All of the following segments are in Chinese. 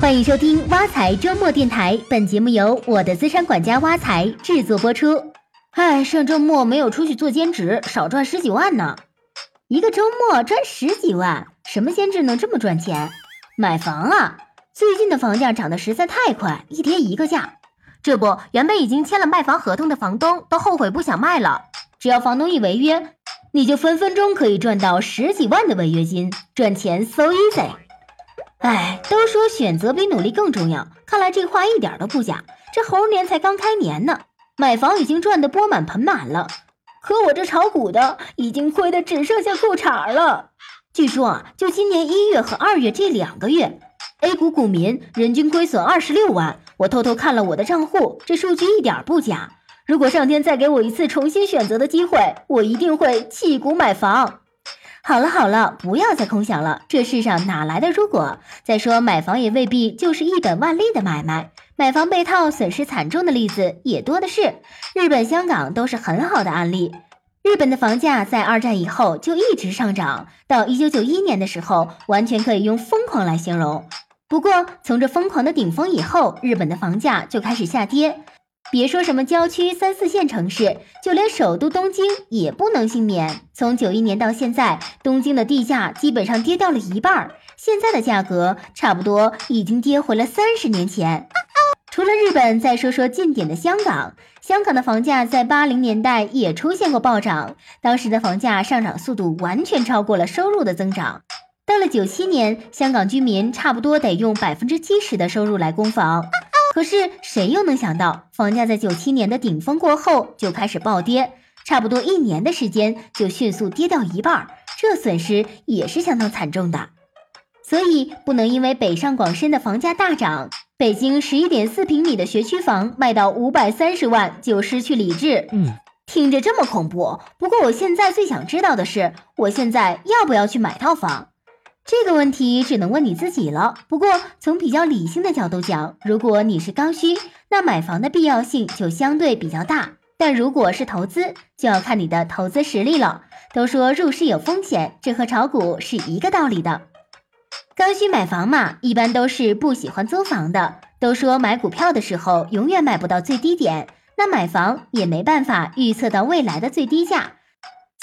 欢迎收听挖财周末电台，本节目由我的资产管家挖财制作播出。唉，上周末没有出去做兼职，少赚十几万呢。一个周末赚十几万，什么兼职能这么赚钱？买房啊！最近的房价涨得实在太快，一天一个价。这不，原本已经签了卖房合同的房东都后悔不想卖了。只要房东一违约，你就分分钟可以赚到十几万的违约金，赚钱 so easy。哎，都说选择比努力更重要，看来这话一点都不假。这猴年才刚开年呢，买房已经赚得钵满盆满了，可我这炒股的已经亏得只剩下裤衩了。据说啊，就今年一月和二月这两个月，A 股股民人均亏损二十六万。我偷偷看了我的账户，这数据一点不假。如果上天再给我一次重新选择的机会，我一定会弃股买房。好了好了，不要再空想了。这世上哪来的如果？再说买房也未必就是一本万利的买卖，买房被套损失惨重的例子也多的是。日本、香港都是很好的案例。日本的房价在二战以后就一直上涨，到一九九一年的时候，完全可以用疯狂来形容。不过从这疯狂的顶峰以后，日本的房价就开始下跌。别说什么郊区三四线城市，就连首都东京也不能幸免。从九一年到现在，东京的地价基本上跌掉了一半，现在的价格差不多已经跌回了三十年前。除了日本，再说说近点的香港。香港的房价在八零年代也出现过暴涨，当时的房价上涨速度完全超过了收入的增长。到了九七年，香港居民差不多得用百分之七十的收入来供房。可是谁又能想到，房价在九七年的顶峰过后就开始暴跌，差不多一年的时间就迅速跌掉一半，这损失也是相当惨重的。所以不能因为北上广深的房价大涨，北京十一点四平米的学区房卖到五百三十万就失去理智。嗯，听着这么恐怖。不过我现在最想知道的是，我现在要不要去买套房？这个问题只能问你自己了。不过从比较理性的角度讲，如果你是刚需，那买房的必要性就相对比较大。但如果是投资，就要看你的投资实力了。都说入市有风险，这和炒股是一个道理的。刚需买房嘛，一般都是不喜欢租房的。都说买股票的时候永远买不到最低点，那买房也没办法预测到未来的最低价。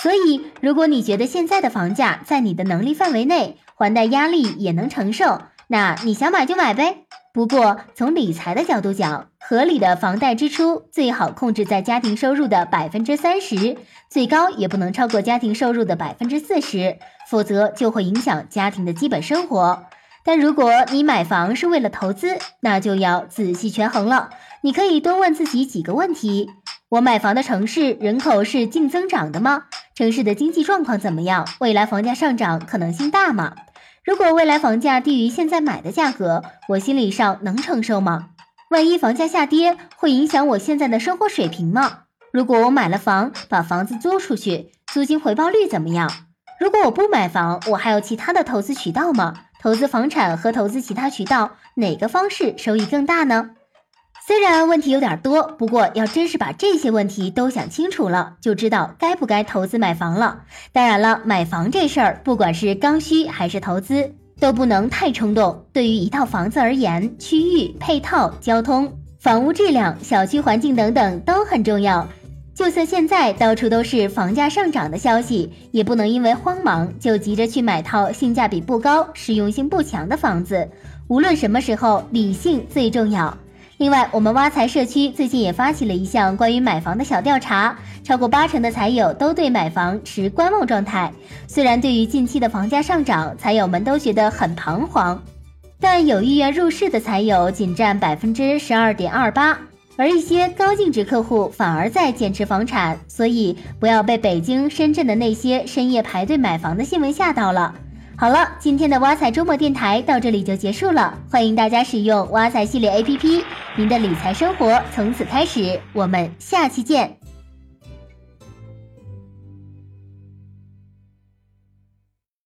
所以，如果你觉得现在的房价在你的能力范围内，还贷压力也能承受，那你想买就买呗。不过从理财的角度讲，合理的房贷支出最好控制在家庭收入的百分之三十，最高也不能超过家庭收入的百分之四十，否则就会影响家庭的基本生活。但如果你买房是为了投资，那就要仔细权衡了。你可以多问自己几个问题：我买房的城市人口是净增长的吗？城市的经济状况怎么样？未来房价上涨可能性大吗？如果未来房价低于现在买的价格，我心理上能承受吗？万一房价下跌，会影响我现在的生活水平吗？如果我买了房，把房子租出去，租金回报率怎么样？如果我不买房，我还有其他的投资渠道吗？投资房产和投资其他渠道，哪个方式收益更大呢？虽然问题有点多，不过要真是把这些问题都想清楚了，就知道该不该投资买房了。当然了，买房这事儿，不管是刚需还是投资，都不能太冲动。对于一套房子而言，区域、配套、交通、房屋质量、小区环境等等都很重要。就算现在到处都是房价上涨的消息，也不能因为慌忙就急着去买套性价比不高、实用性不强的房子。无论什么时候，理性最重要。另外，我们挖财社区最近也发起了一项关于买房的小调查，超过八成的财友都对买房持观望状态。虽然对于近期的房价上涨，财友们都觉得很彷徨，但有意愿入市的财友仅占百分之十二点二八，而一些高净值客户反而在减持房产。所以，不要被北京、深圳的那些深夜排队买房的新闻吓到了。好了，今天的挖财周末电台到这里就结束了。欢迎大家使用挖财系列 APP，您的理财生活从此开始。我们下期见。